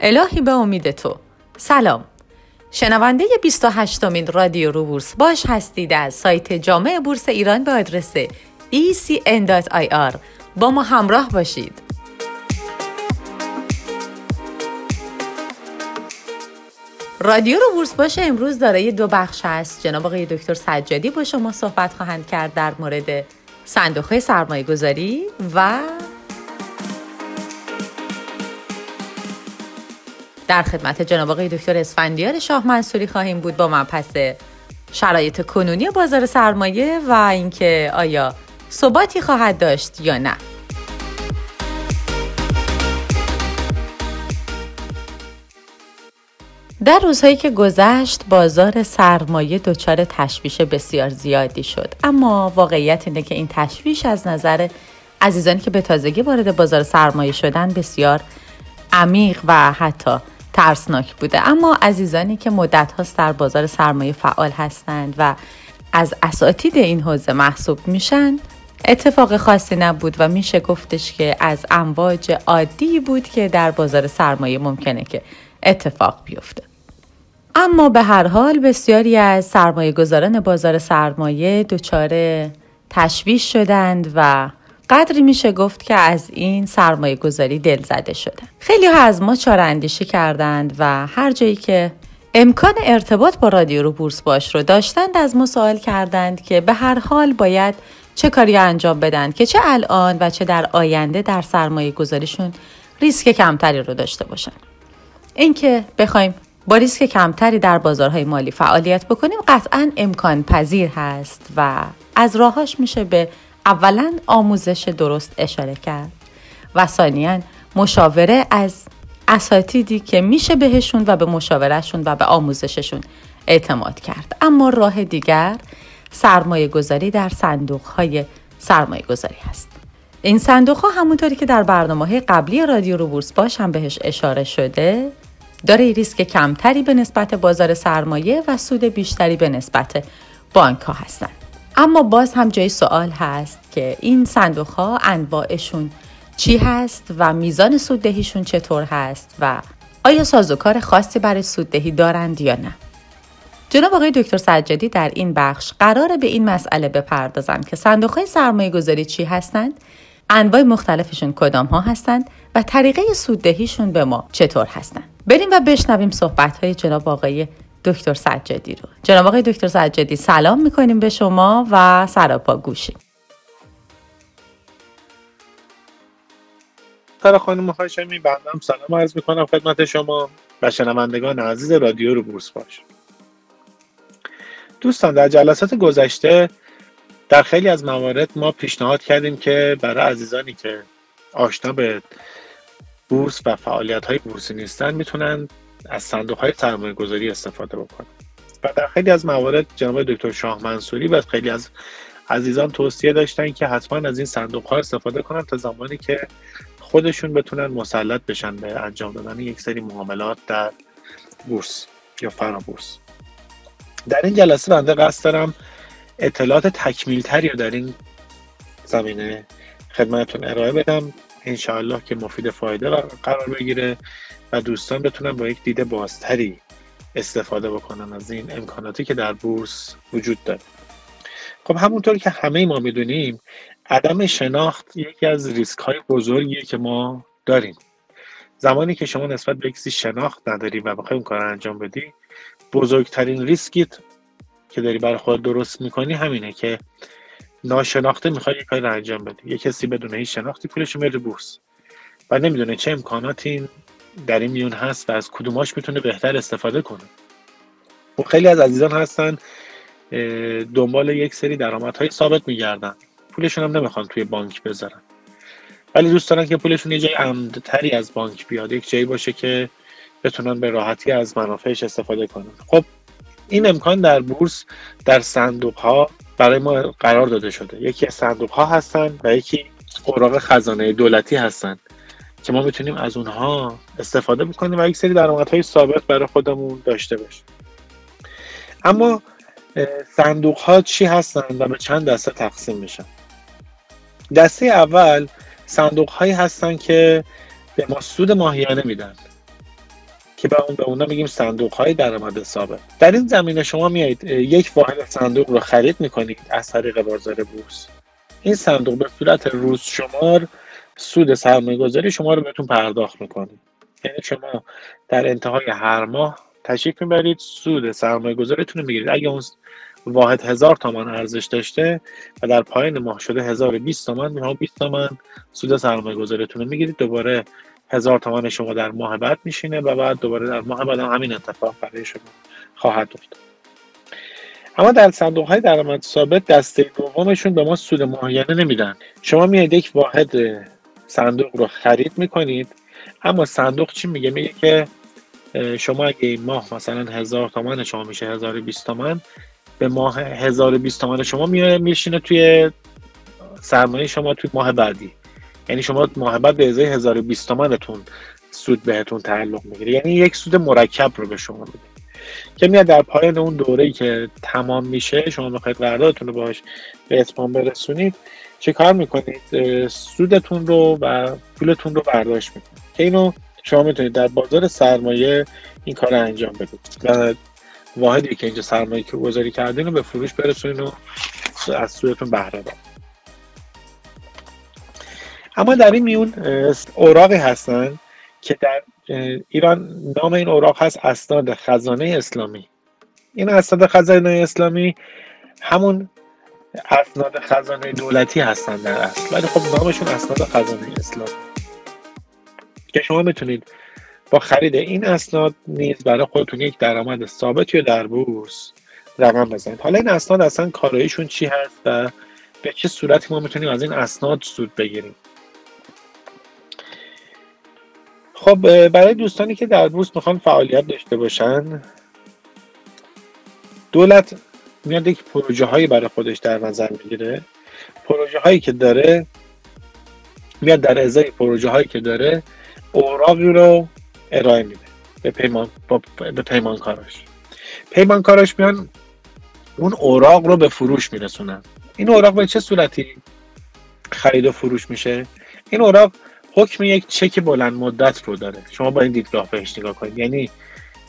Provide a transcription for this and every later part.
الهی به امید تو. سلام. شنونده 28 مین رادیو رو بورس باش هستید از سایت جامع بورس ایران به آدرس ecn.ir با ما همراه باشید. رادیو رو بورس باشه امروز دارای دو بخش است جناب آقای دکتر سجادی با شما صحبت خواهند کرد در مورد صندوق سرمایه گذاری و در خدمت جناب آقای دکتر اسفندیار شاه منصوری خواهیم بود با مبحث شرایط کنونی بازار سرمایه و اینکه آیا ثباتی خواهد داشت یا نه. در روزهایی که گذشت بازار سرمایه دچار تشویش بسیار زیادی شد. اما واقعیت اینه که این تشویش از نظر عزیزانی که به تازگی وارد بازار سرمایه شدن بسیار عمیق و حتی ترسناک بوده. اما عزیزانی که مدت هاست در بازار سرمایه فعال هستند و از اساتید این حوزه محسوب میشن اتفاق خاصی نبود و میشه گفتش که از امواج عادی بود که در بازار سرمایه ممکنه که اتفاق بیفته. اما به هر حال بسیاری از سرمایه گذاران بازار سرمایه دچار تشویش شدند و قدری میشه گفت که از این سرمایه گذاری دل زده شدن خیلی ها از ما چاره اندیشی کردند و هر جایی که امکان ارتباط با رادیو رو بورس باش رو داشتند از ما سوال کردند که به هر حال باید چه کاری انجام بدن که چه الان و چه در آینده در سرمایه گذاریشون ریسک کمتری رو داشته باشن. اینکه بخوایم با ریسک کمتری در بازارهای مالی فعالیت بکنیم قطعا امکان پذیر هست و از راهاش میشه به اولا آموزش درست اشاره کرد و ثانیا مشاوره از اساتیدی که میشه بهشون و به مشاورهشون و به آموزششون اعتماد کرد. اما راه دیگر سرمایه گذاری در صندوق های سرمایه گذاری هست. این صندوق ها همونطوری که در برنامه قبلی رادیو رو بورس باش هم بهش اشاره شده داره ریسک کمتری به نسبت بازار سرمایه و سود بیشتری به نسبت بانک ها هستن. اما باز هم جای سوال هست که این صندوق ها انواعشون چی هست و میزان سوددهیشون چطور هست و آیا سازوکار خاصی برای سوددهی دارند یا نه؟ جناب آقای دکتر سجادی در این بخش قرار به این مسئله بپردازند که صندوق های سرمایه گذاری چی هستند انواع مختلفشون کدام ها هستند و طریقه سوددهیشون به ما چطور هستند. بریم و بشنویم صحبت های جناب آقای دکتر سجادی رو. جناب آقای دکتر سجادی سلام می‌کنیم به شما و سراپا گوشی. سر خانم هاشمی بندم سلام عرض می‌کنم خدمت شما و شنوندگان عزیز رادیو رو بورس باش. دوستان در جلسات گذشته در خیلی از موارد ما پیشنهاد کردیم که برای عزیزانی که آشنا به بورس و فعالیت های بورسی نیستن می‌تونن از صندوق های سرمایه گذاری استفاده بکنن و در خیلی از موارد جناب دکتر شاه منصوری و خیلی از عزیزان توصیه داشتن که حتما از این صندوق ها استفاده کنن تا زمانی که خودشون بتونن مسلط بشن به انجام دادن یک سری معاملات در بورس یا فرابورس در این جلسه بنده قصد دارم اطلاعات تکمیل تری رو در این زمینه خدمتتون ارائه بدم. انشاءالله که مفید فایده قرار بگیره و دوستان بتونن با یک دید بازتری استفاده بکنن از این امکاناتی که در بورس وجود داره. خب همونطور که همه ما می‌دونیم عدم شناخت یکی از ریسک های بزرگیه که ما داریم. زمانی که شما نسبت به کسی شناخت نداری و بخوای اون کار انجام بدی بزرگترین ریسکیت که داری برای خود درست می‌کنی همینه که ناشناخته می‌خوای یک کاری رو انجام بدی. یه کسی بدون هیچ شناختی پولش میره بورس. و نمی‌دونه چه امکاناتی در این میون هست و از کدوماش می‌تونه بهتر استفاده کنه. و خب خیلی از عزیزان هستن دنبال یک سری درآمدهای ثابت میگردن. پولشون هم نمی‌خوان توی بانک بذارن. ولی دوست دارن که پولشون یه جای امنتری از بانک بیاد. یک جایی باشه که بتونن به راحتی از منافعش استفاده کنن. خب این امکان در بورس در صندوق ها برای ما قرار داده شده. یکی از صندوق ها هستن و یکی اوراق خزانه دولتی هستن که ما می‌تونیم از اونها استفاده بکنیم و یک سری درآمدهای ثابت برای خودمون داشته باشیم. اما صندوق ها چی هستند و به چند دسته تقسیم میشن؟ دسته اول صندوق هایی هستن که به ما سود ماهیانه میدن. که به اون به اونا میگیم صندوق های درآمد ثابت در این زمینه شما میایید یک واحد صندوق رو خرید می‌کنید از طریق بازار بورس. این صندوق به صورت روز شمار سود سرمایه گذاری شما رو بهتون پرداخت می‌کنه. یعنی شما در انتهای هر ماه تشریف می‌برید سود سرمایه گذاریتون رو می‌گیرید. اگه اون واحد هزار تومان ارزش داشته و در پایین ماه شده هزار بیست تومن شما 20 تومن سود سرمایه گذاریتون رو می‌گیرید. دوباره هزار تومان شما در ماه بعد میشینه و بعد دوباره در ماه بعد هم همین اتفاق برای شما خواهد افتاد. اما در صندوق های درآمد ثابت دسته دومشون به ما سود معینه نمیدن. شما میاید یک واحد صندوق رو خرید می‌کنید اما صندوق چی میگه؟ میگه که شما اگه این ماه مثلا هزار تومن شما میشه هزار بیست تومن به ماه هزار بیست تومن شما میشینه توی سرمایه شما توی ماه بعدی. یعنی شما بعد به ازای هزار بیست تومنتون سود بهتون تعلق می‌گیره. یعنی یک سود مرکب رو به شما میده. که میاد در پایان اون دوره ای که تمام میشه شما می‌خواید قراردادتون رو باش به اتمام برسونید چه کار می‌کنید؟ سودتون رو و پولتون رو برداشت می‌کنید. که اینو شما می‌تونید در بازار سرمایه این کار رو انجام بدید. و واحدی که اینجا سرمایه که گذاری کردین رو به فروش برسونید و از سودتون بهره اما در این میون اوراقی هستن که در ایران نام این اوراق هست اسناد خزانه اسلامی. این اسناد خزانه اسلامی همون اسناد خزانه دولتی هستن در اصل ولی خب نامشون اسناد خزانه اسلامی. که شما می‌تونید با خرید این اسناد نیز برای خودتون یک درآمد ثابت یا در بورس رقم بزنید. حالا این اسناد اصلا کارایشون چی هست و به چه صورتی ما می‌تونیم از این اسناد سود بگیریم؟ خب برای دوستانی که در بورس می‌خوان فعالیت داشته باشن دولت میاد یک پروژه هایی برای خودش در نظر می‌گیره. پروژه هایی که داره میاد در ازای پروژه هایی که داره اوراقی رو ارائه میده به پیمان به پیمانکاراش. پیمانکاراش میان اون اوراق رو به فروش میرسونن. این اوراق به چه صورتی خرید و فروش میشه؟ این اوراق حکم یک چک بلند مدت رو داره. شما با این دیدگاه بهش نگاه کنید. یعنی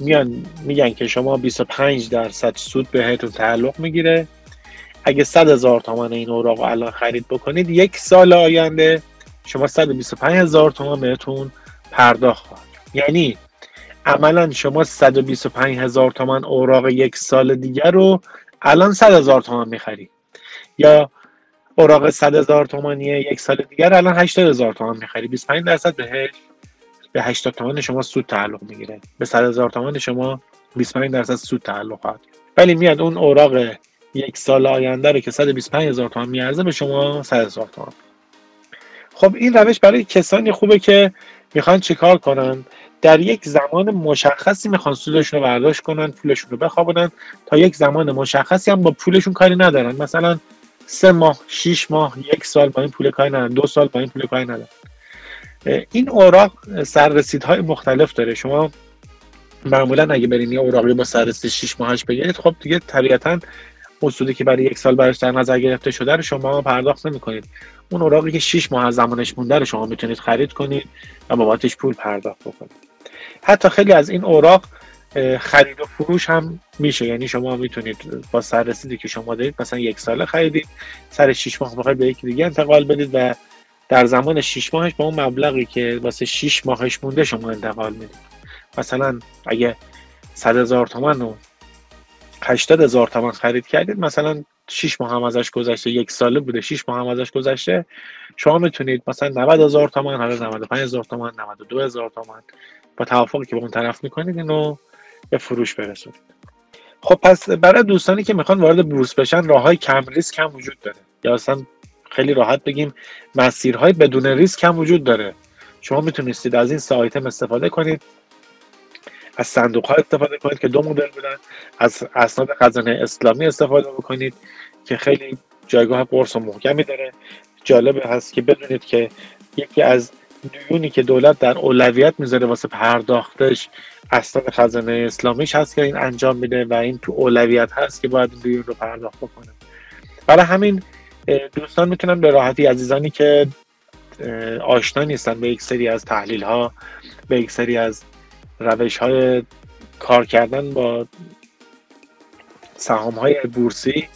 میان میگن که شما 25 درصد سود بهتون تعلق می‌گیره. اگه 100 هزار تومان این اوراق الان خرید بکنید یک سال آینده شما 125 هزار تومان بهتون پرداخت خواهد یعنی عملا شما 125 هزار تومان اوراق یک سال دیگر رو الان 100 هزار تومان می‌خرید. یا اوراق 100 هزار تومانیه یک سال دیگر. الان 80 هزار تومان می‌خری. 25 درصد بهش به 80 تومان شما سود تعلق می‌گیره. به 100 هزار تومان شما 25 درصد سود تعلق خواهد ولی میاد اون اوراق یک سال آینده رو که 125 هزار تومان میارزه به شما 100 هزار تومان. خب این روش برای کسانی خوبه که می‌خوان چیکار کنن؟ در یک زمان مشخصی می‌خوان سودشون رو برداشت کنن پولشون رو بخوابونن. تا یک زمان مشخصی هم با پولشون کاری ندارن. مثلا سه ماه شیش ماه یک سال با این پول کاری ندارن دو سال با این پول کاری ندارن این اوراق سررسیدهای مختلف داره. شما معمولا اگه برین یه اوراقی با سررسید 6 ماهش بگیرید خب دیگه طبیعتا اصولی که برای یک سال براش در نظر گرفته شده رو شما پرداخت نمی کنید اون اوراقی که 6 ماه از زمانش مونده رو شما می‌تونید خرید کنید و بابتش پول پرداخت بکنید. حتی خیلی از این اوراق خرید و فروش هم میشه. یعنی شما می‌تونید با سررسیدی که شما دارید مثلا یک ساله خریدید سر 6 ماه بخواید به یکی دیگه انتقال بدید و در زمان 6 ماهش با اون مبلغی که واسه 6 ماهش مونده شما انتقال می‌دید. مثلا اگه 100 هزار تومن و 80 هزار تومن خرید کردید مثلا 6 ماه هم ازش گذشته یک ساله بوده 6 ماه هم ازش گذشته شما می‌تونید مثلا 90 هزار تومن حالا 95 هزار تومن 92 هزار تومن با توافقی که با اون طرف می‌کنید اینو به فروش برسونید. خب پس برای دوستانی که می‌خوان وارد بورس بشن راه های کم ریسک هم وجود داره. یا اصلا خیلی راحت بگیم مسیرهای بدون ریسک هم وجود داره. شما می‌تونستید از این سه آیتم استفاده کنید. از صندوق ها استفاده کنید که دو مدل بودن. از اسناد خزانه اسلامی استفاده بکنید که خیلی جایگاه قرص و محکمی داره. جالب هست که بدونید که یکی از دیونی که دولت در اولویت می‌ذاره واسه پرداختش اسناد خزانه اسلامیش هست که این انجام میده و این تو اولویت هست که باید این رو پرداخت بکنه. برای همین دوستان می‌تونن به راحتی عزیزانی که آشنا نیستن به یک سری از تحلیل ها به یک سری از روش های کار کردن با سهام های بورسی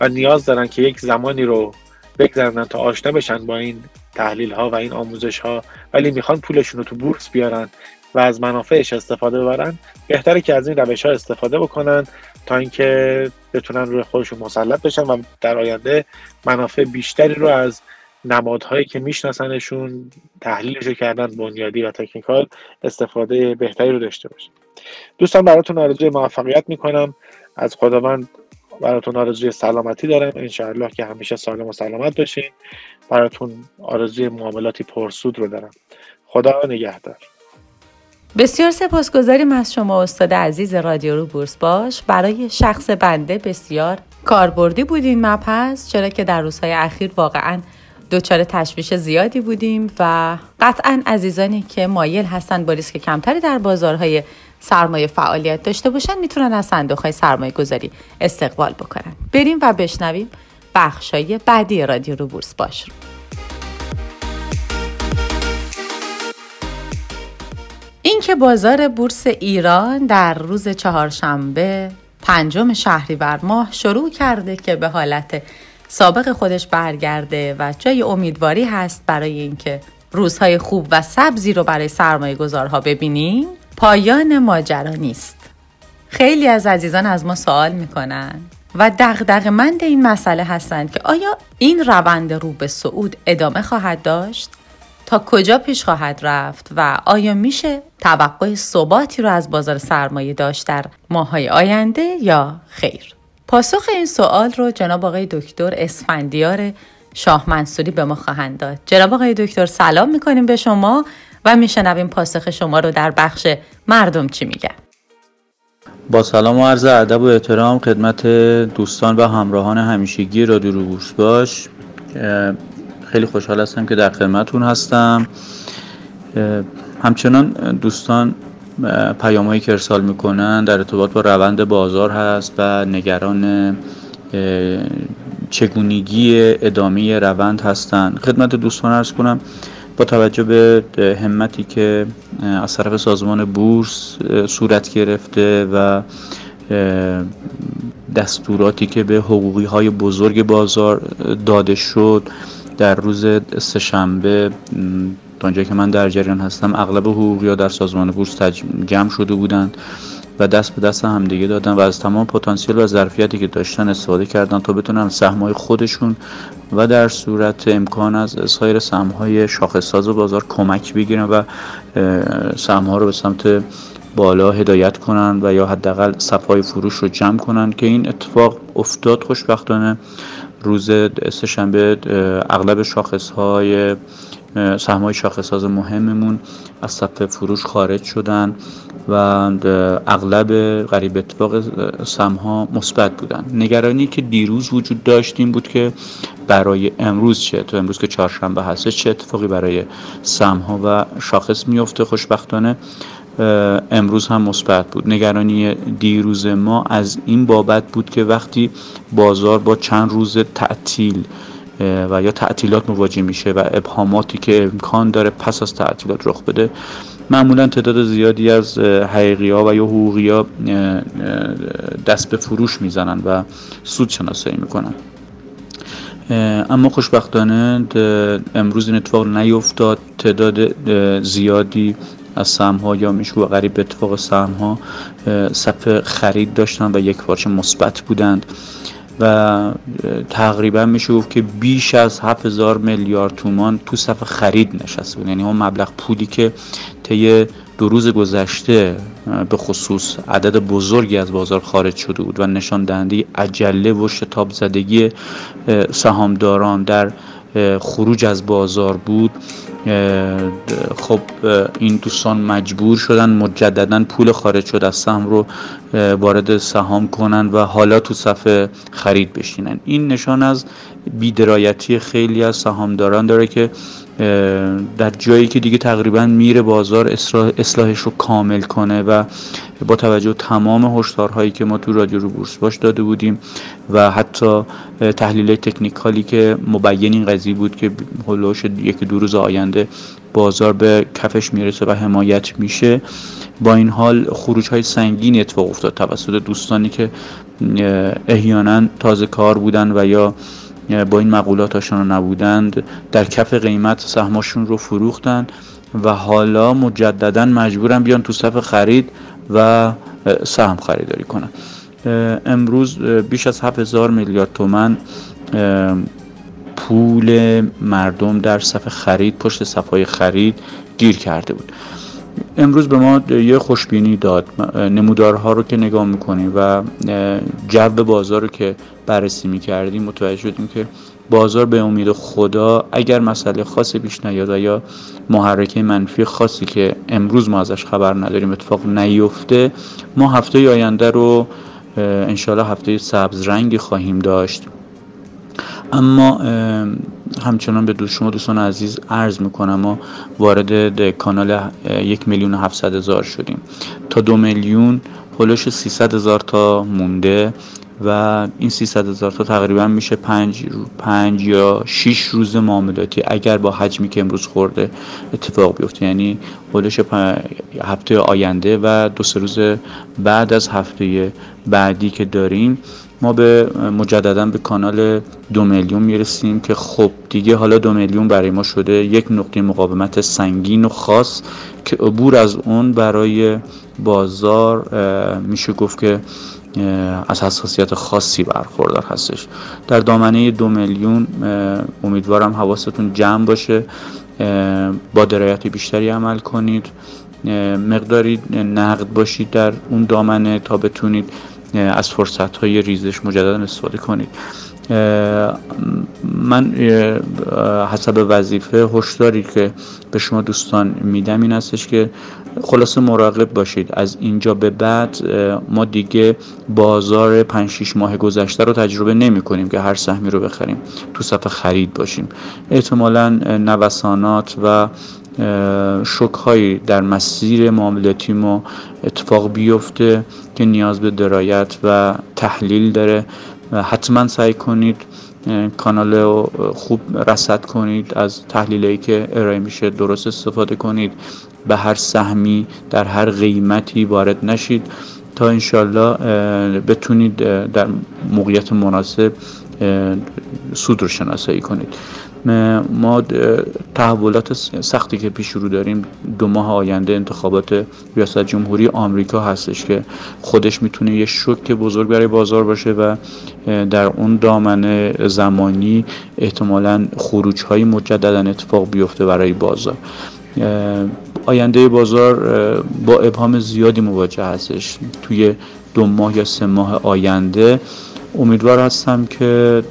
و نیاز دارن که یک زمانی رو بگذرنن تا آشنا بشن با این تحلیل ها و این آموزش ها ولی می‌خوان پولشون رو تو بورس بیارن و از منافعش استفاده ببرن بهتره که از این روش ها استفاده بکنن تا اینکه بتونن روی خودشون مسلط بشن و در آینده منافع بیشتری رو از نمادهایی که میشناسنشون تحلیلش کردن بنیادی و تکنیکال استفاده بهتری رو داشته باشن. دوستان براتون آرزوی موفقیت می‌کنم. از خداوند براتون آرزوی سلامتی دارم. انشاءالله که همیشه سالم و سلامت باشین. براتون آرزوی معاملاتی پرسود رو دارم. خدا نگهدار. بسیار سپاسگزاریم از شما استاد عزیز رادیو رو بورس باش. برای شخص بنده بسیار کاربردی بود این مبحث چرا که در روزهای اخیر واقعا دچار تشویش زیادی بودیم و قطعا عزیزانی که مایل هستن با ریسک کمتری در بازارهای سرمایه فعالیت داشته باشن می‌تونن از صندوق های سرمایه گذاری استقبال بکنن. بریم و بشنویم بخشای بعدی رادیو رو بورس. باش. رو. اینکه بازار بورس ایران در روز چهارشنبه پنجم شهریور ماه شروع کرده که به حالت سابق خودش برگرده و جای امیدواری هست برای اینکه روزهای خوب و سبزی رو برای سرمایه گذارها ببینیم. پایان ماجرا نیست. خیلی از عزیزان از ما سوال می‌کنن و دغدغه‌مند این مسئله هستند که آیا این روند رو به صعود ادامه خواهد داشت؟ تا کجا پیش خواهد رفت و آیا میشه توقع ثباتی رو از بازار سرمایه داشت در ماهای آینده یا خیر؟ پاسخ این سوال رو جناب آقای دکتر اسفندیار شاه منصوری به ما خواهند داد. جناب آقای دکتر سلام می‌کنیم به شما. و میشنویم پاسخ شما رو در بخش مردم چی میگن. با سلام و عرض ادب و احترام خدمت دوستان و همراهان همیشگی رادیو رو بورس باش. خیلی خوشحال هستم که در خدمتون هستم. همچنان دوستان پیامهایی که ارسال می‌کنن در ارتباط با روند بازار هست و نگران چگونگی ادامه روند هستند خدمت دوستان ارز کنم با توجه به همتی که از طرف سازمان بورس صورت گرفته و دستوراتی که به حقوقی های بزرگ بازار داده شد در روز سهشنبه تا که من در جریان هستم اغلب حقوقی ها در سازمان بورس جمع شده بودند. و دست به دست همدیگه دادن و از تمام پتانسیل و ظرفیتی که داشتن استفاده کردن تا بتونن سهمهای خودشون و در صورت امکان از سایر سهمهای شاخصساز بازار کمک بگیرن و سهمها رو به سمت بالا هدایت کنن و یا حداقل صفهای فروش رو جمع کنن که این اتفاق افتاد خوشبختانه. روز سهشنبه اغلب شاخصهای سهمای شاخصساز مهممون از صف فروش خارج شدن و اغلب غریب اتفاق سمها مثبت بودن. نگرانی که دیروز وجود داشتیم بود که برای امروز چه تو امروز که چهارشنبه هست چه اتفاقی برای سمها و شاخص میفته خوشبختانه امروز هم مثبت بود. نگرانی دیروز ما از این بابت بود که وقتی بازار با چند روز تعطیل و یا تعطیلات مواجه میشه و ابهاماتی که امکان داره پس از تعطیلات رخ بده. معمولا تعداد زیادی از حقیقی ها و یا حقوقی ها دست به فروش می‌زنن و سود شناسایی می‌کنن. اما خوشبختانه امروز این اتفاق نیفتاد. تعداد زیادی از سهم ها یا میشه غریب اتفاق سهم ها صف خرید داشتن و یک پارچه مثبت بودند. و تقریبا میشه گفت که بیش از 7000 میلیارد تومان تو صف خرید نشسته بود. یعنی اون مبلغ پولی که طی دو روز گذشته به خصوص عدد بزرگی از بازار خارج شده بود و نشان دهنده عجله و شتاب زدگی سهامداران در خروج از بازار بود. خب این دوستان مجبور شدن مجددا پول خارج شد از سهم رو وارد سهام کنن و حالا تو صفحه خرید بشینن. این نشان از بیدرایتی خیلی از سهامداران داره که در جایی که دیگه تقریبا میره بازار اصلاحش رو کامل کنه و با توجه تمام هشدارهایی که ما تو رادیو رو بورس باش داده بودیم و حتی تحلیل تکنیکالی که مبین این قضیه بود که هلوش یکی دو روز آینده بازار به کفش می‌رسه و حمایت میشه با این حال خروج های سنگینی اتفاق افتاد توسط دوستانی که احیانا تازه کار بودن و یا با این مقولات آشنا نبودند. در کف قیمت سهماشون رو فروختن و حالا مجددا مجبورن بیان تو صف خرید و سهم خریداری کنن. امروز بیش از 7000 میلیارد تومن پول مردم در صف خرید پشت صفای خرید گیر کرده بود. امروز به ما یه خوشبینی داد. نمودارها رو که نگاه می‌کنیم و جو بازار رو که بررسی می‌کردیم متوجه شدیم که بازار به امید خدا اگر مسئله خاصی پیش نیاد یا محرکه منفی خاصی که امروز ما ازش خبر نداریم اتفاق نیفته ما هفته آینده رو انشالله هفته سبز رنگی خواهیم داشت. اما همچنان به دوست شما دوستان عزیز عرض می‌کنم ما وارد کانال یک میلیون هفتصد هزار شدیم. تا دو میلیون هلوش 300 هزار تا مونده و این 300 هزار تا تقریبا میشه 5 5 یا 6 روز معاملاتی. اگر با حجمی که امروز خورده اتفاق بیفته یعنی هولش هفته آینده و دو سه روز بعد از هفته بعدی که داریم ما به مجددا به کانال دو میلیون می‌رسیم که خب دیگه حالا دو میلیون برای ما شده یک نقطه مقاومت سنگین و خاص که عبور از اون برای بازار میشه گفت که از حساسیت خاصی برخوردار هستش. در دامنه دو میلیون امیدوارم حواستون جمع باشه. با درایت بیشتری عمل کنید. مقداری نقد باشید در اون دامنه تا بتونید از فرصت های ریزش مجددا استفاده کنید. من حسب وظیفه هشداری که به شما دوستان میدم این هستش که خلاصه مراقب باشید. از اینجا به بعد ما دیگه بازار 5 6 ماه گذشته رو تجربه نمی کنیم که هر سهمی رو بخریم. تو صف خرید باشیم. احتمالا نوسانات و شک هایی در مسیر معاملاتی ما اتفاق بیفته که نیاز به درایت و تحلیل داره حتما سعی کنید کانال خوب رصد کنید از تحلیلی که ارائه میشه درست استفاده کنید. به هر سهمی در هر قیمتی وارد نشید. تا انشالله بتونید در موقعیت مناسب سود رو شناسایی کنید. ما تحولات سختی که پیش رو داریم دو ماه آینده انتخابات ریاست جمهوری آمریکا هستش که خودش می‌تونه یه شوک بزرگ برای بازار باشه و در اون دامنه زمانی احتمالا خروج های مجددا اتفاق بیفته برای بازار. آینده بازار با ابهام زیادی مواجه هستش. توی دو ماه یا سه ماه آینده امیدوار هستم که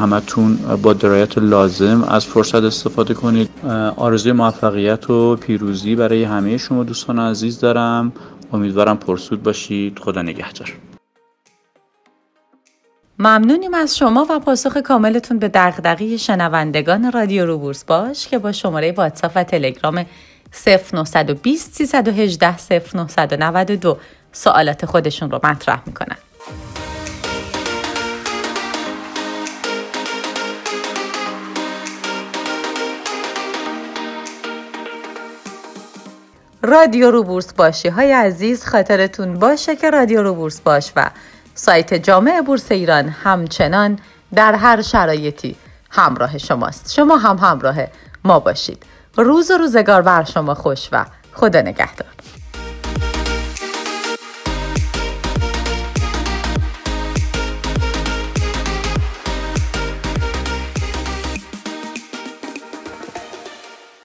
همتون با درایت لازم از فرصت استفاده کنید. آرزوی موفقیت و پیروزی برای همه شما دوستان عزیز دارم. امیدوارم پرسود باشید. خدا نگهدار. ممنونیم از شما و پاسخ کاملتون به دغدغه شنوندگان رادیو روبورس باش که با شماره واتساپ و تلگرام 0920 318 0992 سوالات خودشون رو مطرح می‌کنن. رادیو رو بورس باشی های عزیز خاطرتون باشه که رادیو رو بورس باش و سایت جامع بورس ایران همچنان در هر شرایطی همراه شماست. شما هم همراه ما باشید. روز و روزگار بر شما خوش و خدا نگهدار.